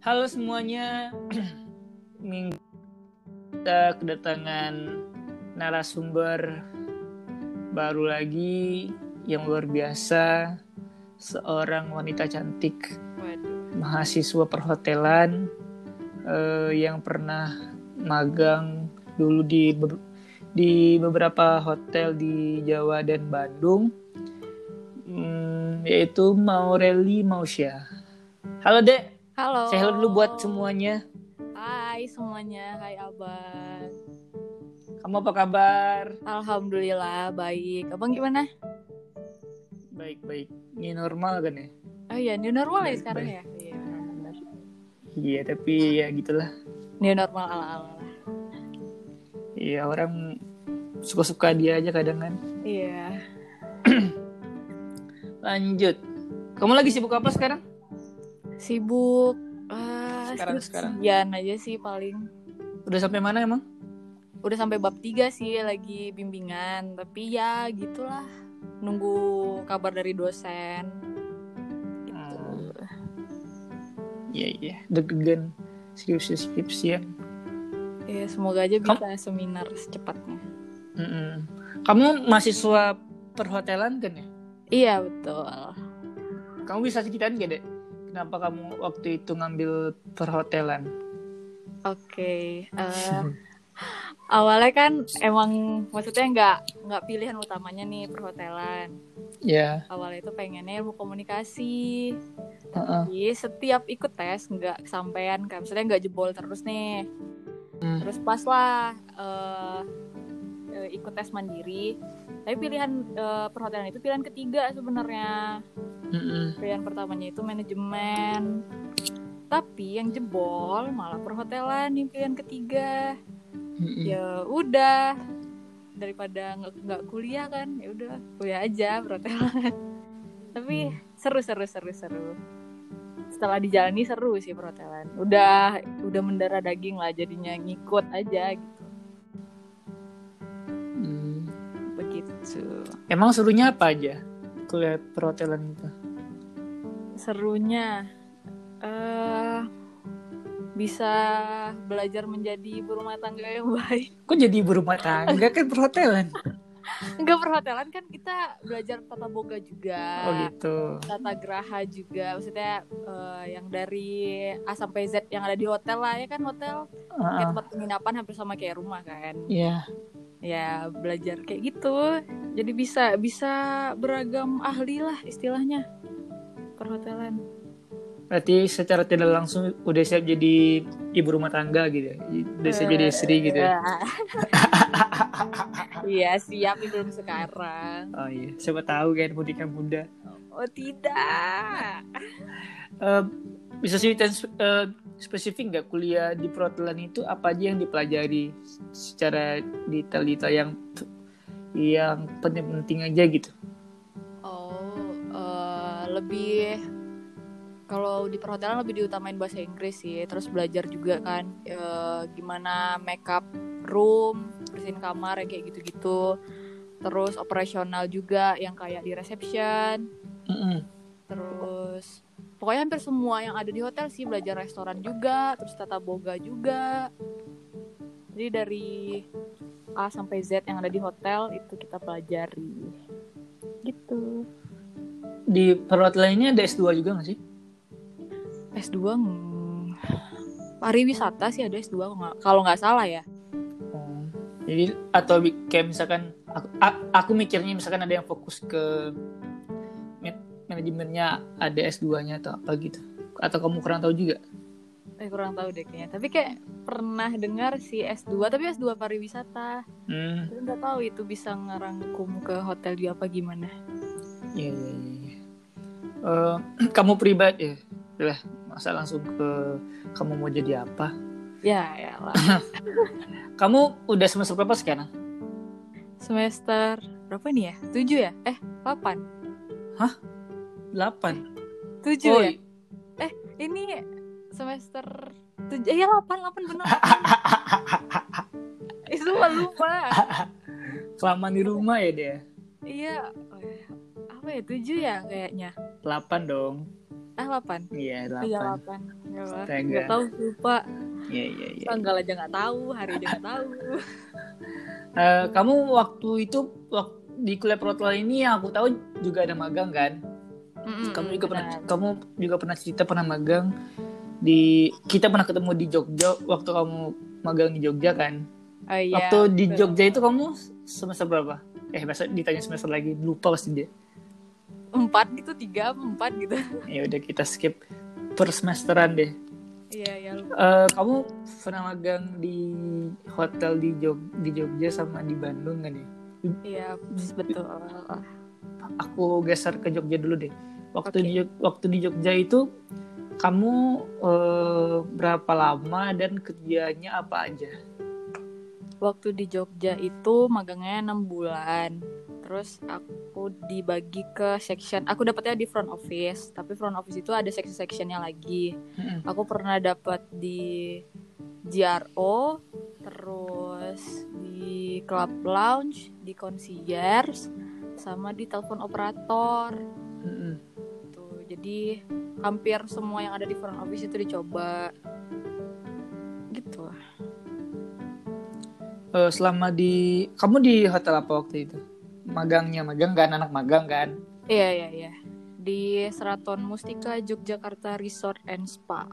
Halo semuanya, minggu kita kedatangan narasumber baru lagi yang luar biasa, seorang wanita cantik, Waduh. mahasiswa perhotelan eh, yang pernah magang dulu di be- di beberapa hotel di Jawa dan Bandung, Hmm, yaitu Maureli Mausya. Halo Dek, Halo. saya halo dulu buat semuanya. Hai semuanya, hai abang. Kamu apa kabar? Alhamdulillah baik. Abang gimana? Baik baik. Ini normal kan ya? Oh iya, new normal ya Baik, sekarang baik. ya. Iya benar. Iya tapi ya gitulah. New normal ala ala. Iya orang suka-suka dia aja kadang kan. Iya. Lanjut. Kamu lagi sibuk apa sekarang? Sibuk. Ah, Sekarang- skripsian aja sih paling. Udah sampai mana emang? Udah sampai bab 3 sih lagi bimbingan, tapi ya gitulah. Nunggu kabar dari dosen. Gitu. Iya iya. Deg-degan skripsi skripsian. Ya, semoga aja bisa seminar secepatnya. Mm-mm. Kamu mahasiswa perhotelan kan ya? Iya, betul. Kamu bisa ceritain gak dek? Kenapa kamu waktu itu ngambil perhotelan? Oke, eh, awalnya kan emang maksudnya nggak nggak pilihan utamanya nih perhotelan. Ya. Awalnya itu pengennya ilmu komunikasi. Heeh. Tapi setiap ikut tes nggak kesampaian kan, maksudnya nggak jebol terus nih. Hmm. Terus pas lah eh, eh, ikut tes mandiri. Tapi pilihan eh, perhotelan itu pilihan ketiga sebenarnya. Mm-mm. Pilihan pertamanya itu manajemen. Tapi yang jebol malah perhotelan nih pilihan ketiga. Mm-mm. ya udah daripada nggak kuliah kan ya udah kuliah aja perhotelan tapi seru seru seru seru setelah dijalani seru sih perhotelan udah udah mendarah daging lah jadinya ngikut aja gitu begitu Emang serunya apa aja kuliah perhotelan itu? serunya eh bisa belajar menjadi ibu rumah tangga yang baik Kok jadi ibu rumah tangga kan perhotelan? enggak perhotelan kan kita belajar tata boga juga Oh gitu. tata geraha juga maksudnya eh, yang dari A sampai Z yang ada di hotel lah ya kan hotel kayak Heeh. tempat penginapan hampir sama kayak rumah kan Iya. Ya belajar kayak gitu jadi bisa bisa beragam ahli lah istilahnya perhotelan Berarti secara tidak langsung udah siap jadi ibu rumah tangga gitu ya? Udah siap jadi istri gitu ya? iya siap belum sekarang Oh iya, siapa tahu kan mau nikah muda. Oh tidak Eh, bisa ceritain eh, spesifik nggak kuliah di perhotelan itu apa aja yang dipelajari secara detail-detail yang yang penting-penting aja gitu? Oh, eh, lebih kalau di perhotelan lebih diutamain bahasa Inggris sih. Terus belajar juga kan eh, gimana makeup room, bersihin kamar yang kayak gitu-gitu. Terus operasional juga yang kayak di reception. Terus pokoknya hampir semua yang ada di hotel sih belajar restoran juga, terus tata boga juga. Jadi dari A sampai Z yang ada di hotel itu kita pelajari. Gitu. Di perhotelan ini ada S2 juga nggak sih? S2 hmm, pariwisata sih ada S2 kalau nggak- salah ya. Oh. Jadi atau kayak misalkan aku, aku mikirnya misalkan ada yang fokus ke manajemennya ada S2-nya atau apa gitu. Atau kamu kurang tahu juga? Eh kurang tahu deh kayaknya. Tapi kayak pernah dengar sih S2 tapi S2 pariwisata. Hmm, Tapi nggak tahu itu bisa ngerangkum ke hotel dia apa gimana. iya iya iya. iya. Eh, kamu pribadi ya, udah masa langsung ke kamu mau jadi apa? Ya ya lah. Kamu udah semester berapa sekarang? Semester berapa nih ya? 7 ya? Eh 8. 8. 7 Oh, ya? Ini semester 7 eh, ya 8 8 benar. Itu mah lupa. kelamaan di rumah ya dia. Iya. eh, Apa ya? 7 ya kayaknya. 8 dong. Ah 8. Iya, Iya 8. 8. Enggak lah. Astaga. Nggak tahu lupa. Iya iya iya. Tanggal aja nggak tahu, hari aja nggak tahu. Eh, kamu waktu itu wak- di kuliah perhotelan ini yang aku tahu juga ada magang kan? Mm-mm, kamu juga pernah kamu juga pernah cerita pernah magang di kita pernah ketemu di Jogja waktu kamu magang di Jogja kan? Oh, iya, waktu di. Jogja itu kamu semester berapa? Eh masa ditanya semester lagi lupa pasti dia. empat gitu tiga empat gitu. Ya udah kita skip per semesteran deh. Iya iya. Eh, kamu pernah magang di hotel di Jog di Jogja sama di Bandung kan ya? Iya betul. Aku geser ke Jogja dulu deh. Waktu Oke. di waktu di Jogja itu kamu eh, berapa lama dan kerjanya apa aja? Waktu di Jogja itu magangnya enam bulan. Terus aku dibagi ke section. Aku dapetnya di front office, tapi front office itu ada section-sectionnya lagi. Mm-mm. Aku pernah dapat di GRO, terus di club lounge, di concierge, sama di telepon operator. Mm-mm. Jadi hampir semua yang ada di front office itu dicoba. Gitu. Eh, selama di kamu di hotel apa waktu itu? Magangnya magang kan anak magang kan? Iya iya iya. Di Seraton Mustika Yogyakarta Resort and Spa.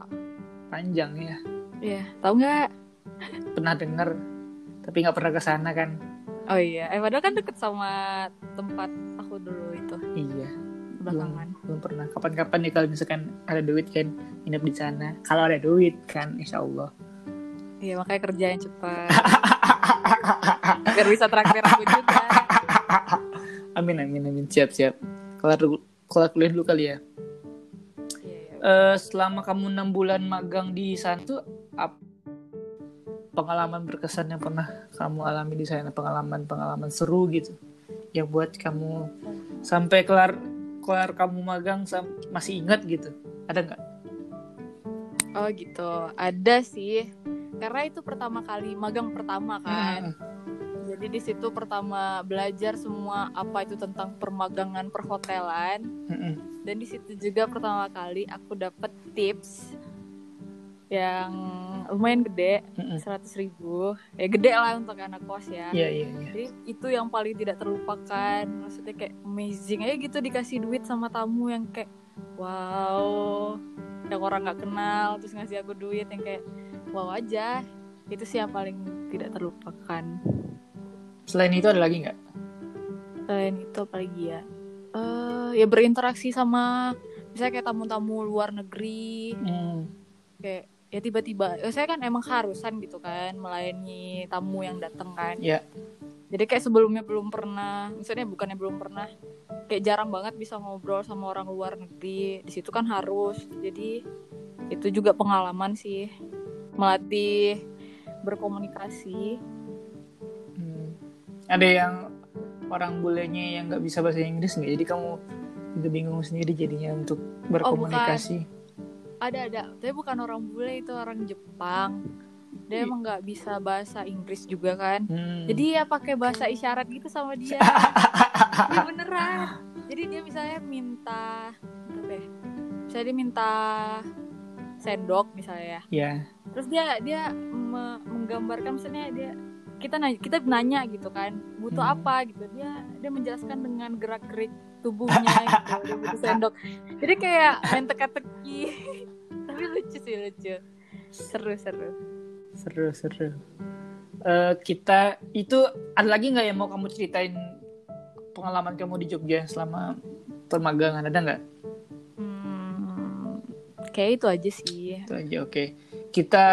Panjang ya. Iya, tahu nggak? Pernah dengar tapi nggak pernah ke sana kan? Oh iya, eh padahal kan deket sama tempat aku dulu itu Iya. Belakangan. belum, belum pernah kapan-kapan nih kalau misalkan ada duit kan nginep di sana kalau ada duit kan insya Allah Iya makanya kerja yang cepat. Biar bisa traktir aku juga. amin amin amin siap siap kelar kelar kuliah dulu kali ya. Eh, selama kamu enam bulan magang di sana tuh ap- pengalaman berkesan yang pernah kamu alami di sana pengalaman pengalaman seru gitu yang buat kamu sampai kelar kelar kamu magang masih ingat gitu ada nggak Oh gitu, ada sih. Karena itu pertama kali magang pertama kan. Jadi di situ pertama belajar semua apa itu tentang permagangan perhotelan. Mm-mm. Dan di situ juga pertama kali aku dapet tips yang lumayan gede, seratus ribu. Ya gede lah untuk anak kos ya. iya iya iya Jadi itu yang paling tidak terlupakan. Maksudnya kayak amazing aja gitu dikasih duit sama tamu yang kayak wow, yang orang nggak kenal terus ngasih aku duit yang kayak wow aja. Itu sih yang paling tidak terlupakan. selain itu ada lagi nggak Selain itu apalagi ya? Eh ya berinteraksi sama misalnya kayak tamu-tamu luar negeri Hmm. kayak ya tiba-tiba eh, saya kan emang harusan gitu kan melayani tamu yang datang kan Ya. jadi kayak sebelumnya belum pernah maksudnya bukannya belum pernah kayak jarang banget bisa ngobrol sama orang luar negeri di situ kan harus jadi itu juga pengalaman sih melatih berkomunikasi Hmm. Ada yang orang bulenya yang nggak bisa bahasa Inggris nggak? Jadi kamu juga bingung sendiri jadinya untuk berkomunikasi. Ada ada. Tapi bukan orang bule itu orang Jepang. Dia emang nggak bisa bahasa Inggris juga kan. Hmm. jadi ya pakai bahasa isyarat gitu sama dia. Iya beneran. Jadi dia misalnya minta apa ya misalnya dia minta sendok misalnya ya. terus dia dia me- menggambarkan misalnya dia kita nanya kita nanya gitu kan butuh Hmm. apa gitu dia dia menjelaskan dengan gerak gerik tubuhnya gitu butuh sendok jadi kayak main teka-teki tapi lucu sih lucu seru seru Seru seru. Eh, kita itu ada lagi nggak yang mau kamu ceritain pengalaman kamu di Jogja selama permagangan ada nggak? hmm, kayak itu aja sih Itu aja oke. Kita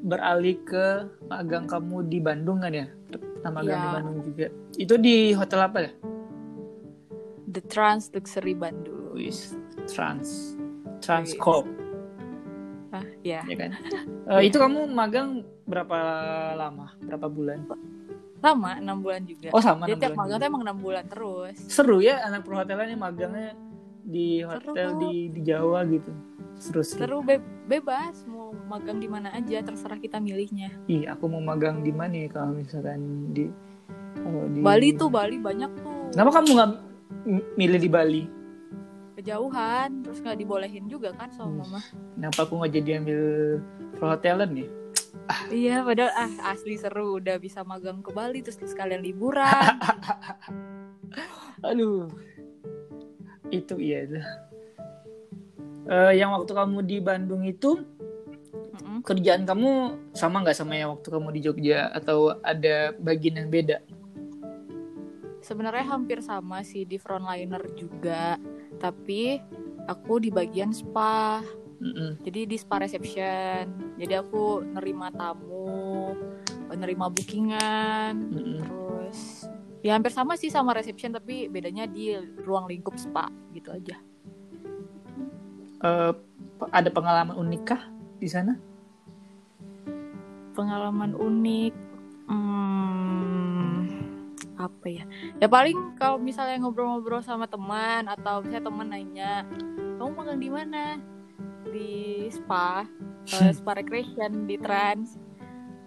beralih ke magang kamu di Bandung kan ya? Pernah magang Iya. di Bandung juga. Itu di hotel apa ya? The Trans Luxury Bandung Wis Trans Transcorp ah ya ya kan? Eh, itu kamu magang berapa lama? Berapa bulan? sama enam bulan juga Oh sama jadi tiap bulan magang juga. tuh emang enam bulan terus Seru ya anak perhotelan yang magangnya di Seru. hotel di di Jawa gitu. Seru seru. seru be- bebas mau magang di mana aja terserah kita milihnya Ih, aku mau magang di mana ya kalau misalkan di kalau di Bali tuh Bali banyak tuh Kenapa kamu nggak milih di Bali? kejauhan terus nggak dibolehin juga kan sama Hmm. mama Kenapa aku nggak jadi ambil perhotelan nih? iya padahal ah asli seru udah bisa magang ke Bali terus sekalian liburan Aduh, itu iya. dah. Eh, yang waktu kamu di Bandung itu Mm-mm. kerjaan kamu sama nggak sama yang waktu kamu di Jogja atau ada bagian yang beda? sebenarnya hampir sama sih di frontliner juga tapi aku di bagian spa Mm-mm. jadi di spa reception jadi aku nerima tamu nerima bookingan Mm-mm. terus ya hampir sama sih sama reception tapi bedanya di ruang lingkup spa gitu aja. Eh, ada pengalaman unik kah di sana? pengalaman unik hmm, apa ya? Ya paling kalau misalnya ngobrol-ngobrol sama teman atau misalnya teman nanya kamu magang di mana? Di spa eh, spa recreation di trans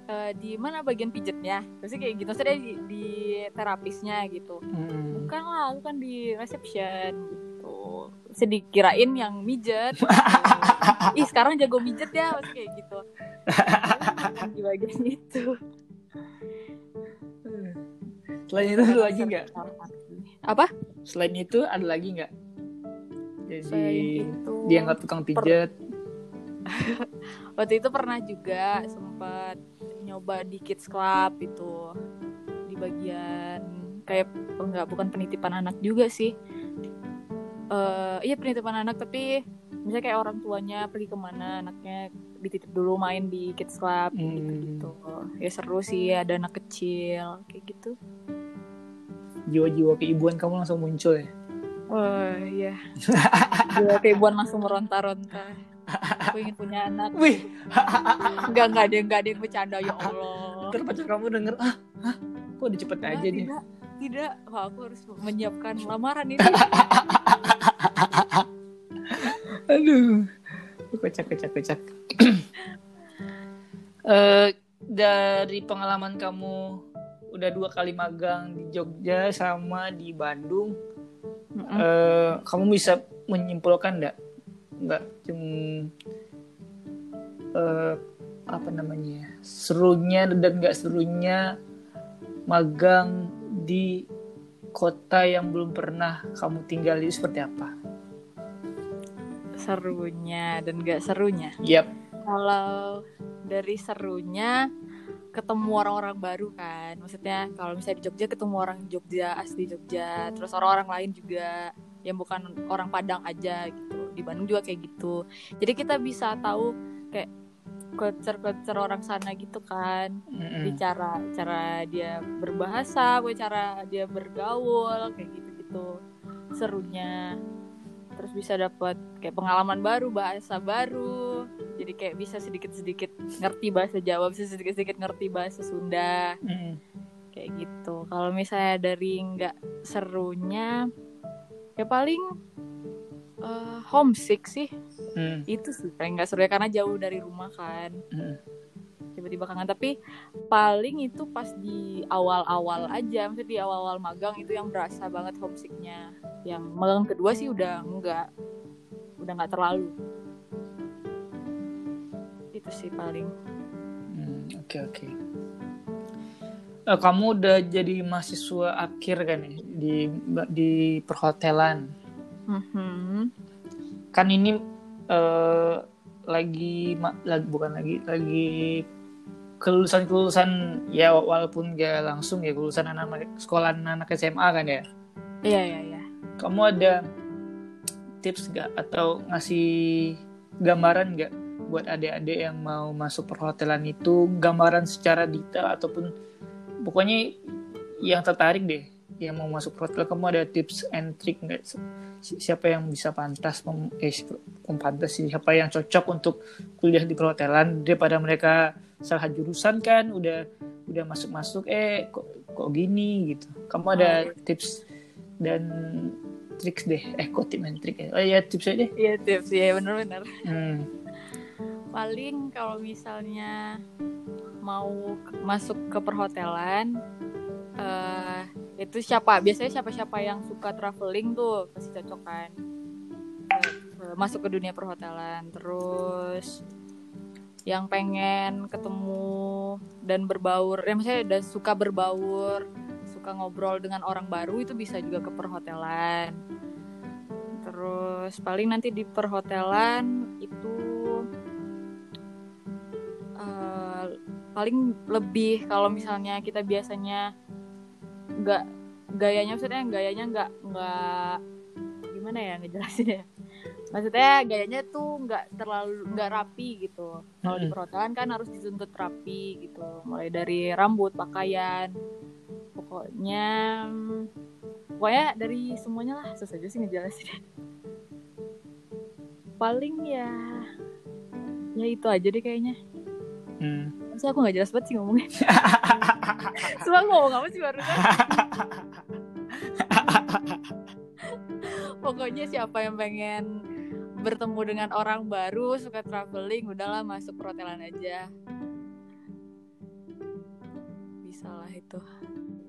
Eh, di mana bagian pijetnya terus kayak gitu maksudnya di, di terapisnya gitu Mm. bukan lah aku kan di reception gitu Terus dikirain yang mijet ih sekarang jago mijet ya masih kayak gitu di bagian itu Selain itu ada lagi nggak? apa Selain itu ada lagi nggak? Jadi itu dianggap tukang pijat. waktu itu pernah juga sempat nyoba di kids club itu di bagian kayak enggak bukan penitipan anak juga sih. Eh iya penitipan anak tapi misalnya kayak orang tuanya pergi ke mana anaknya dititip dulu main di kids club Hmm. gitu. Gitu ya seru sih ada anak kecil kayak gitu. Jiwa-jiwa keibuan kamu langsung muncul ya. wah iya. Gila, keibuan langsung meronta-ronta aku ingin punya anak. Wih, enggak enggak ada enggak ada yang bercanda ya Allah. Ntar pacar kamu denger, ah, hah, kok udah cepet aja nih. tidak tidak. Wah, aku harus menyiapkan lamaran ini. Aduh, kocak, kocak, kocak. Eh, dari pengalaman kamu udah dua kali magang di Jogja sama di Bandung, Mm-mm. eh, kamu bisa menyimpulkan nggak, nggak cuma eh, apa namanya, serunya dan nggak serunya magang di kota yang belum pernah kamu tinggali seperti apa? serunya dan gak serunya Yap. kalau dari serunya ketemu orang-orang baru kan maksudnya kalau misalnya di Jogja ketemu orang Jogja asli Jogja terus orang-orang lain juga yang bukan orang Padang aja gitu di Bandung juga kayak gitu jadi kita bisa tahu kayak culture-culture orang sana gitu kan Mm-mm. di cara cara dia berbahasa, gue cara dia bergaul kayak gitu-gitu serunya. Terus bisa dapat kayak pengalaman baru, bahasa baru. Jadi kayak bisa sedikit-sedikit ngerti bahasa Jawa, bisa sedikit-sedikit ngerti bahasa Sunda Mm-mm. kayak gitu. Kalau misalnya dari nggak serunya, ya paling eh, homesick sih. Mm. Itu sih paling nggak seru ya karena jauh dari rumah kan Mm. tiba-tiba kangen tapi paling itu pas di awal-awal aja maksudnya di awal-awal magang itu yang berasa banget homesicknya yang magang kedua sih udah enggak udah nggak terlalu itu sih paling Hmm, Oke oke. Eh, kamu udah jadi mahasiswa akhir kan ya di di perhotelan. Mhm. Kan ini eh, lagi ma- lagi bukan lagi lagi kelulusan kelulusan ya walaupun gak langsung ya kelulusan anak sekolah anak SMA kan ya. iya iya iya Kamu ada tips gak atau ngasih gambaran gak buat adik-adik yang mau masuk perhotelan itu gambaran secara detail ataupun pokoknya yang tertarik deh yang mau masuk perhotelan kamu ada tips and trick nggak siapa yang bisa pantas mem, eh pantas sih siapa yang cocok untuk kuliah di perhotelan daripada mereka salah jurusan kan udah udah masuk masuk eh kok kok gini? gitu. Kamu ada Oh, iya. tips dan triks deh. Eh kok tips and trick ya? Oh ya tips aja deh. Iya tips. Ya bener-bener hmm. paling kalau misalnya mau masuk ke perhotelan eh itu siapa? Biasanya siapa-siapa yang suka traveling tuh pasti cocok kan. Eh, masuk ke dunia perhotelan terus yang pengen ketemu dan berbaur ya maksudnya udah suka berbaur suka ngobrol dengan orang baru itu bisa juga ke perhotelan. Terus paling nanti di perhotelan itu eh, paling lebih kalau misalnya kita biasanya nggak gayanya maksudnya gayanya nggak nggak gimana ya ngejelasin ya? Maksudnya gayanya tuh nggak terlalu nggak rapi gitu. Kalau di Mm-mm. perhotelan kan harus dituntut rapi gitu. Mulai dari rambut pakaian pokoknya pokoknya dari semuanya lah susah aja sih ngejelasin. Paling ya ya itu aja deh kayaknya. Hmm. Masa aku gak jelas banget sih ngomongnya Semua ngomong apa sih barusan Pokoknya siapa yang pengen bertemu dengan orang baru Suka traveling Udahlah masuk perhotelan aja Bisa lah itu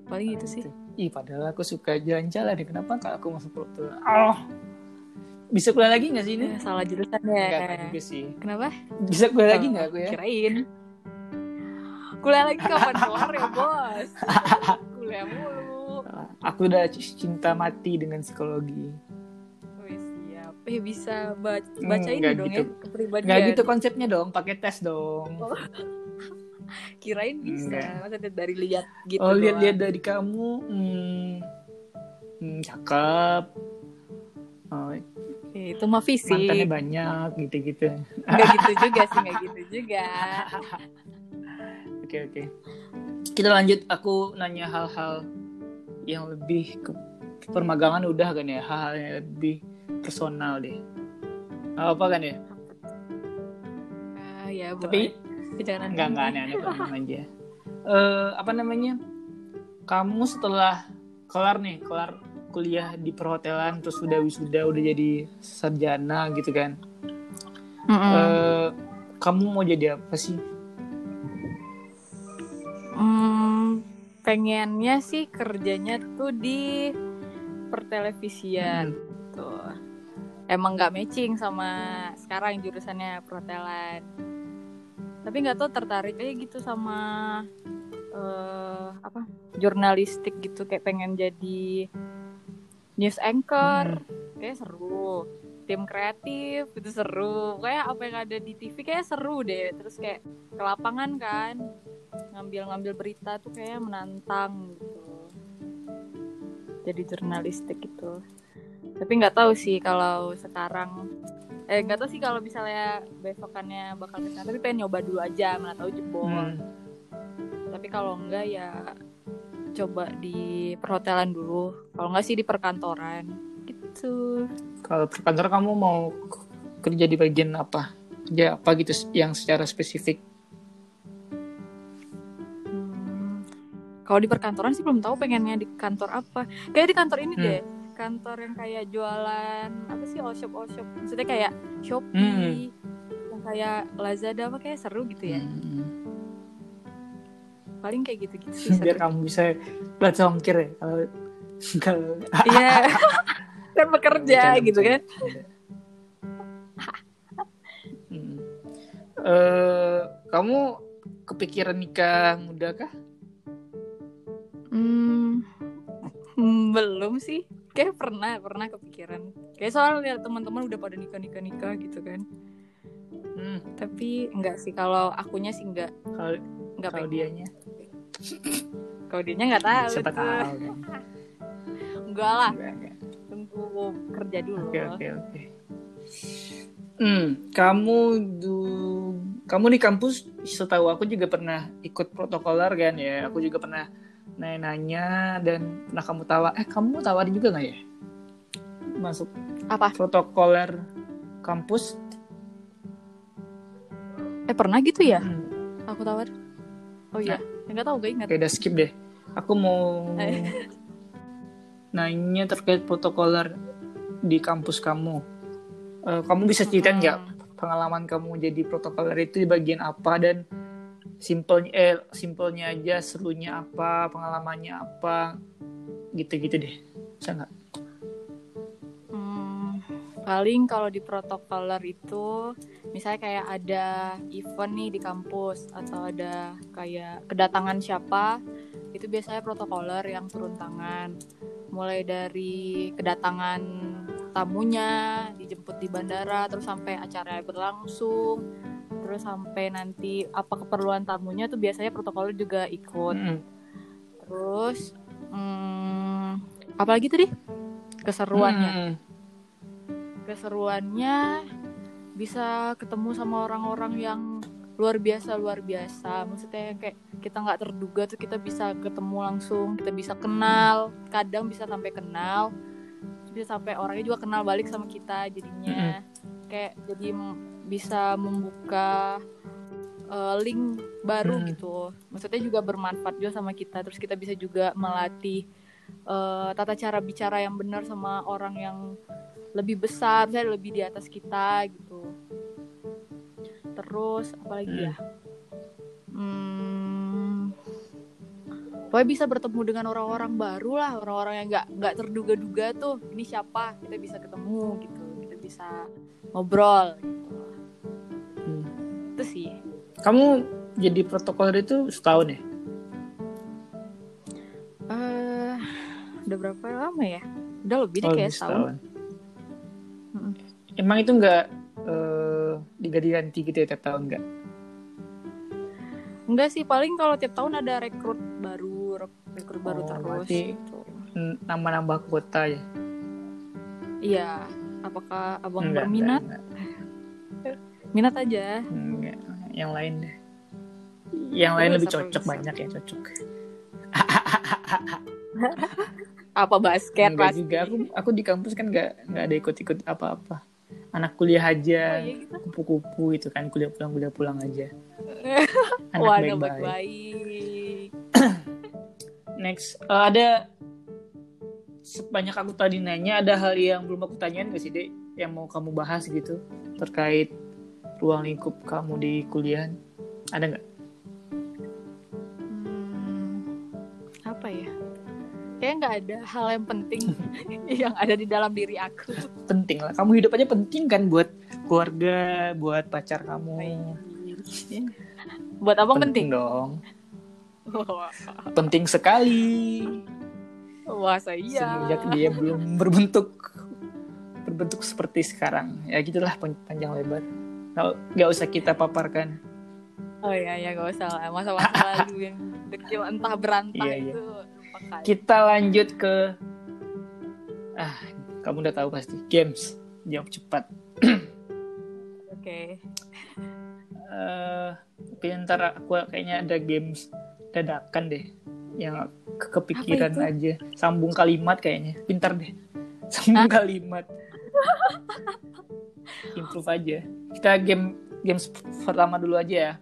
Paling itu sih Ih, padahal aku suka jalan-jalan. Kenapa kalau aku masuk perhotelan? Oh. Bisa kuliah lagi nggak sih ini? Salah jurusan ya Enggak enggak juga sih. Kenapa? Bisa kuliah lagi Oh, nggak aku ya? Kirain Kuliah lagi kapan kelar ya bos Kuliah mulu Aku udah cinta mati dengan psikologi. Wih, siap. Eh bisa baca baca Hmm, ini nggak dong gitu. ya kepribadian. Nggak gitu konsepnya dong, pakai tes dong. Oh, Kirain bisa. Enggak. Maksudnya dari lihat gitu. oh, lihat-lihat dari kamu, hmm, hmm, cakep. Oh, Oke, itu mah fisik. mantannya banyak gitu-gitu. Enggak gitu juga sih, enggak gitu juga. Oke oke. Kita lanjut. Aku nanya hal-hal yang lebih ke permagangan udah kan ya, hal-hal yang lebih personal deh. Apa kan ya? Ah, ya, Tapi jangan enggak enggak aneh-aneh tenang aja. Eh apa namanya? Kamu setelah kelar nih, kelar kuliah di perhotelan terus udah wisuda udah jadi sarjana gitu kan. Mm-mm. Eh kamu mau jadi apa sih? Hmm, pengennya sih kerjanya tuh di pertelevisian. Hmm. tuh. Emang nggak matching sama sekarang jurusannya perhotelan. Tapi nggak tahu tertarik aja gitu sama eh apa jurnalistik gitu. Kayak pengen jadi news anchor. Kayak seru. Tim kreatif itu seru. Kayak apa yang ada di TV kayak seru deh. Terus kayak ke lapangan kan ngambil-ngambil berita tuh kayak menantang gitu jadi jurnalistik gitu tapi nggak tahu sih kalau sekarang eh nggak tahu sih kalau misalnya besokannya bakal ke sana tapi pengen nyoba dulu aja mana tahu jebol Hmm. tapi kalau enggak ya coba di perhotelan dulu kalau enggak sih di perkantoran gitu Kalau perkantoran kamu mau kerja di bagian apa? Kerja apa gitu yang secara spesifik? Kalau di perkantoran sih belum tahu pengennya di kantor apa kayak di kantor ini Hmm. deh kantor yang kayak jualan apa sih all shop all shop maksudnya kayak shopee yang kayak lazada apa kayak seru gitu ya Hmm. paling kayak gitu gitu sih Biar seru. kamu bisa baca ongkir ya. Kalau kalau iya kan bekerja gitu kan. Hmm. Eh, kamu kepikiran nikah muda kah? Belum sih. Kayak pernah, pernah kepikiran. Kayak soalnya lihat teman-teman udah pada nikah nikah nikah gitu kan. Hmm. Tapi enggak sih kalau akunya sih enggak Kalau enggak kalau dianya Kalau dianya enggak tahu. siapa tahu kan. Enggak lah, Enggak, enggak. tentu kerja dulu. Oke oke oke. Hmm, kamu du, kamu di kampus setahu aku juga pernah ikut protokoler kan ya. Aku juga pernah nanya-nanya dan pernah kamu tawa. Eh kamu tawarin juga nggak ya? Masuk Apa? protokoler kampus? Eh pernah gitu ya? Hmm, Aku tawar. Oh iya, enggak tahu, gak ingat. Oke, udah skip deh. Aku mau Eh. nanya terkait protokoler di kampus kamu. Eh, kamu bisa ceritain nggak Hmm. pengalaman kamu jadi protokoler itu di bagian apa dan simpelnya eh simpelnya aja serunya apa pengalamannya apa gitu-gitu deh. Bisa nggak? Hmm, paling kalau di protokoler itu misalnya kayak ada event nih di kampus atau ada kayak kedatangan siapa itu biasanya protokoler yang turun tangan. Mulai dari kedatangan tamunya dijemput di bandara terus sampai acara berlangsung terus sampai nanti apa keperluan tamunya tuh biasanya protokoler juga ikut. Mm-mm. terus hmm, apalagi tadi? Keseruannya. Mm-mm. keseruannya bisa ketemu sama orang-orang yang luar biasa luar biasa. Maksudnya kayak kita nggak terduga tuh kita bisa ketemu langsung kita bisa kenal kadang bisa sampai kenal bisa sampai orangnya juga kenal balik sama kita jadinya. Kayak jadi bisa membuka eh, link baru Hmm. gitu maksudnya juga bermanfaat juga sama kita terus kita bisa juga melatih eh, tata cara bicara yang benar sama orang yang lebih besar, misalnya lebih di atas kita gitu. Terus apalagi Hmm. ya? Hmm, pokoknya bisa bertemu dengan orang-orang baru lah, orang-orang yang nggak nggak terduga-duga tuh. Ini siapa? Kita bisa ketemu gitu, kita bisa ngobrol. Gitu. Hmm. Itu sih. Kamu jadi protokoler itu setahun ya? eh udah berapa lama ya? Udah lebih deh Oh, kayak lebih setahun. Mm-mm. Emang itu nggak eh, diganti-ganti gitu ya tiap tahun nggak? Enggak sih, paling kalau tiap tahun ada rekrut baru, rek- rekrut baru Oh, terus. berarti- gitu. N- Nambah-nambah kuota ya? Iya, apakah abang Enggak, berminat? enggak, Minat aja. enggak. Yang lain deh. Yang lain lebih cocok banyak ya cocok. Apa basket Enggak pasti? juga. Aku aku di kampus kan nggak nggak ada ikut-ikut apa-apa. Anak kuliah aja. Oh iya gitu. kupu-kupu itu kan kuliah pulang kuliah pulang aja anak Wah, ada baik-baik baik-baik. next eh, ada sebanyak aku tadi nanya ada hal yang belum aku tanyain gak sih dek yang mau kamu bahas gitu terkait ruang lingkup kamu di kuliah ada nggak? Hmm, apa ya? Kayaknya nggak ada hal yang penting yang ada di dalam diri aku. penting lah. Kamu hidup aja penting kan buat keluarga buat pacar kamu. Buat abang penting? dong. Wah, penting sekali. Wah saya. Semenjak dia belum berbentuk berbentuk seperti sekarang. Ya gitulah pan- panjang lebar nggak usah kita paparkan. Oh iya ya gak usah lah. Masa-masa lalu yang kecil entah berantah Iya, iya. itu lupakan. kita lanjut ke ah kamu udah tahu pasti games. Jawab cepat. Oke. eh tapi ntar aku kayaknya ada games dadakan deh yang ke- kepikiran aja. Sambung kalimat kayaknya. Pintar deh. Sambung kalimat improve aja kita game games pertama dulu aja ya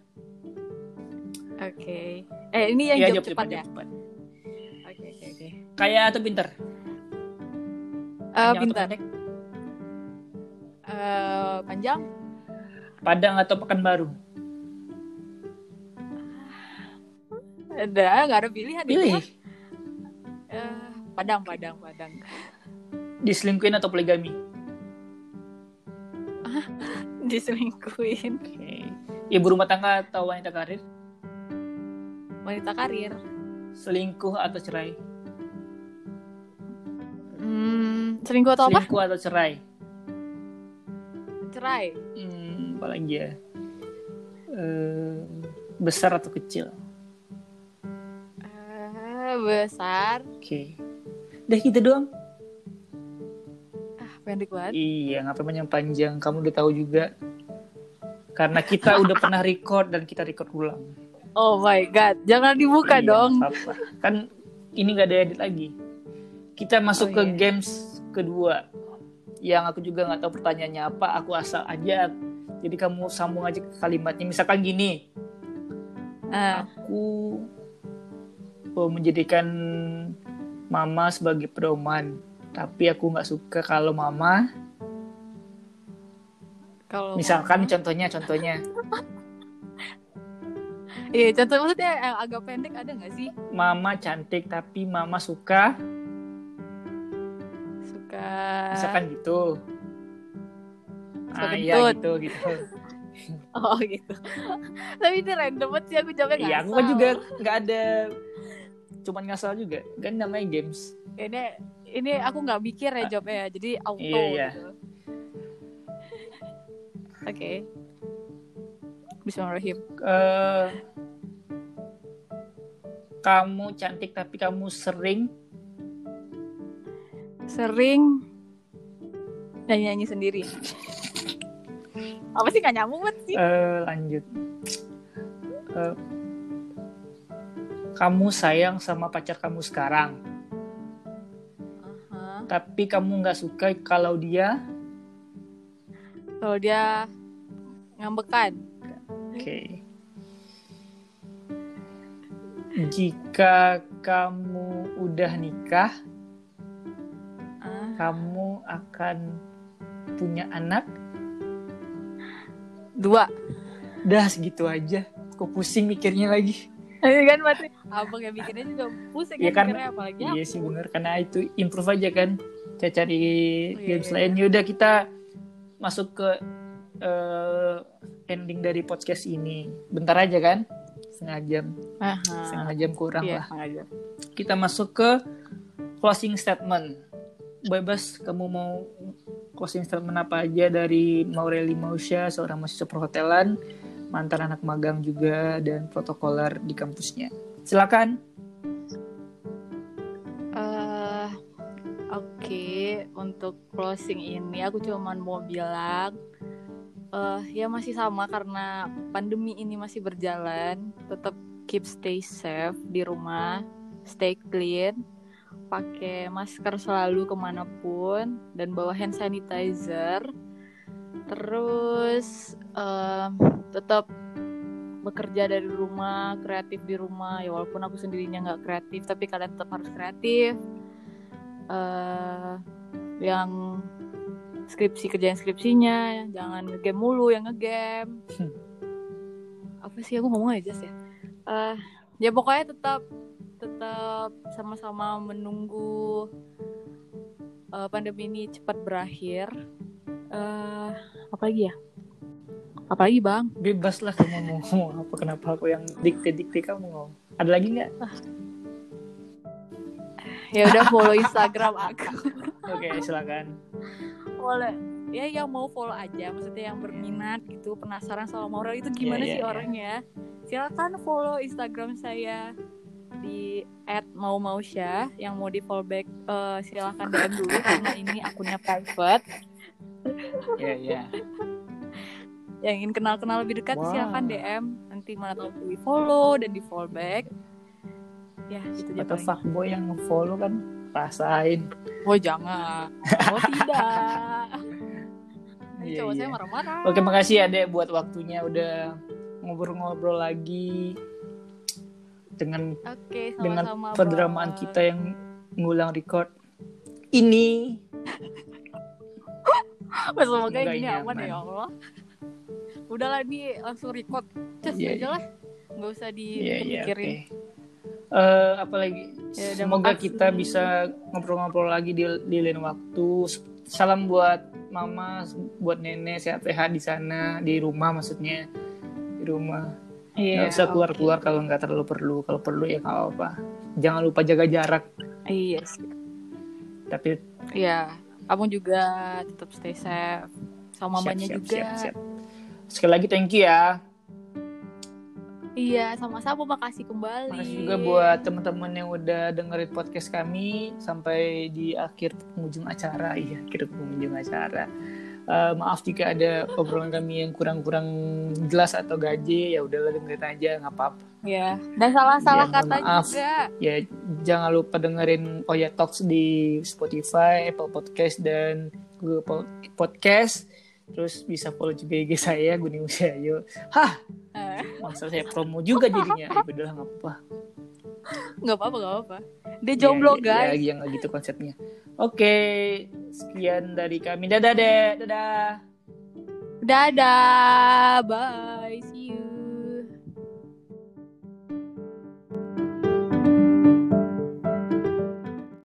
Oke. Eh ini yang Iya, jawab cepat ya. cepat. Oke oke oke. Kaya atau atau pintar. pendek? Eh panjang. Padang atau Pekanbaru? Ada nggak ada pilihan Pilih. Eh, padang padang padang. Diselingkuhin atau poligami? Diselingkuhin. Oke. Ibu rumah tangga atau wanita karir? Wanita karir. Selingkuh atau cerai? Hmm, selingkuh atau apa? Selingkuh atau cerai? Cerai. Hmm, apalagi ya? Eh, besar atau kecil? Eh, besar. Oke. Udah gitu doang? Pendek banget. Iya, ngapain panjang-panjang? Kamu udah tahu juga. Karena kita udah pernah record dan kita record ulang. Oh my god, jangan dibuka Iya, dong. apa-apa. Kan ini nggak ada edit lagi. Kita masuk Oh, ke iya. games kedua. Yang aku juga nggak tahu pertanyaannya apa. Aku asal aja. Jadi kamu sambung aja ke kalimatnya. Misalkan gini. Ah, Aku oh, menjadikan mama sebagai pedoman. Tapi aku nggak suka kalau mama. kalau Misalkan contohnya, contohnya. Iya, contoh maksudnya yang agak pendek ada nggak sih? Mama cantik tapi mama suka. Suka Misalkan gitu. Suka ah iya gitu gitu Oh gitu. Tapi ini random banget sih aku jawabnya iya aku kan juga nggak ada cuman ngasal juga kan namanya games Ini ini aku nggak mikir ya jawabnya ya. Jadi auto Iya, iya. gitu. Oke. Bismillahirrahmanirrahim. Eh, kamu cantik tapi kamu sering Sering nyanyi-nyanyi sendiri. Apa sih gak nyambung banget sih? eh, lanjut Eh, kamu sayang sama pacar kamu sekarang. Tapi kamu nggak suka kalau dia Kalau dia ngambekan. oke. Jika kamu udah nikah Ah. kamu akan punya anak? Dua. dah segitu aja. Kok pusing mikirnya lagi. Iya kan berarti abang yang bikinnya juga pusing Iya kan, mikirnya apalagi iya sih bener. Karena itu improve aja kan. Cari iya, games iya. lain. yaudah kita masuk ke eh, ending dari podcast ini. Bentar aja kan? Setengah jam. Aha. setengah jam kurang Iya, lah. kita masuk ke closing statement. Bebas kamu mau closing statement apa aja dari Maureli Mausya seorang mahasiswa perhotelan mantan anak magang juga dan protokoler di kampusnya silakan Eh, Oke, untuk closing ini aku cuma mau bilang eh ya masih sama karena pandemi ini masih berjalan, tetap keep stay safe di rumah, stay clean, pakai masker selalu ke mana pun dan bawa hand sanitizer. Terus eh, tetap bekerja dari rumah, kreatif di rumah. Ya walaupun aku sendirinya nggak kreatif, tapi kalian tetap harus kreatif. eh yang skripsi kerjaan skripsinya, jangan ngegame mulu yang ngegame. Apa sih aku ngomong aja sih ya. Eh, ya pokoknya tetap tetap sama-sama menunggu eh, pandemi ini cepat berakhir. eh apa lagi ya? Apa lagi bang? bebas lah kamu mau ngomong apa kenapa aku yang dikte-dikte kamu ngomong ada lagi nggak? Ya udah follow Instagram aku. oke silakan. Boleh. Ya yang mau follow aja maksudnya yang berminat gitu penasaran sama Maurel itu gimana Iya, sih iya, iya. orangnya? Silakan follow Instagram saya di @maumausya yang mau di follow back eh, silakan DM dulu karena ini akunnya private. Ya ya yang ingin kenal-kenal lebih dekat Wow. silakan DM nanti mana tahu di follow dan di follow back ya itu aja atau fuckboy yang follow kan rasain oh jangan oh tidak Iya, cowok saya iya. marah-marah oke makasih ya dek buat waktunya udah ngobrol-ngobrol lagi dengan oke dengan sama-sama perdramaan Bang. kita yang ngulang record ini Semoga ini aman. ya Allah. Udahlah nih langsung record. Cus Iya, aja iya. lah. Nggak usah Iya iya dipikirin. Eh, apalagi Ya semoga maaf. kita bisa ngobrol-ngobrol lagi di, di lain waktu. Salam buat mama, buat nenek sehat-sehat di sana, di rumah maksudnya di rumah. Iya. Nggak usah keluar-keluar kalau nggak terlalu perlu. Kalau perlu ya nggak apa. Jangan lupa jaga jarak. Iya sih. Tapi Iya. Kamu juga tetap stay safe. Sama siap, mamanya siap, juga. siap, siap. Sekali lagi thank you ya. Iya, sama-sama makasih kembali. Makasih juga buat teman-teman yang udah dengerin podcast kami sampai di akhir penghujung acara. Iya, akhir penghujung acara. Eh, maaf jika ada obrolan kami yang kurang-kurang jelas atau gaje, ya udahlah dengerin aja, nggak apa-apa. Iya. Dan salah-salah mohon kata maaf. juga. Ya jangan lupa dengerin Oya Talks di Spotify, Apple Podcast dan Google Po- Podcast. Terus bisa follow juga IG saya, Guni Musyayo. Hah, Eh, masa saya promo juga jadinya. Ya udahlah nggak apa-apa. Nggak apa-apa, nggak apa-apa. Dia jomblo, Ya, guys. Ya, yang gitu konsepnya. Oke, sekian dari kami. Dadah, Dek. Dadah. Dadah. Bye. See you.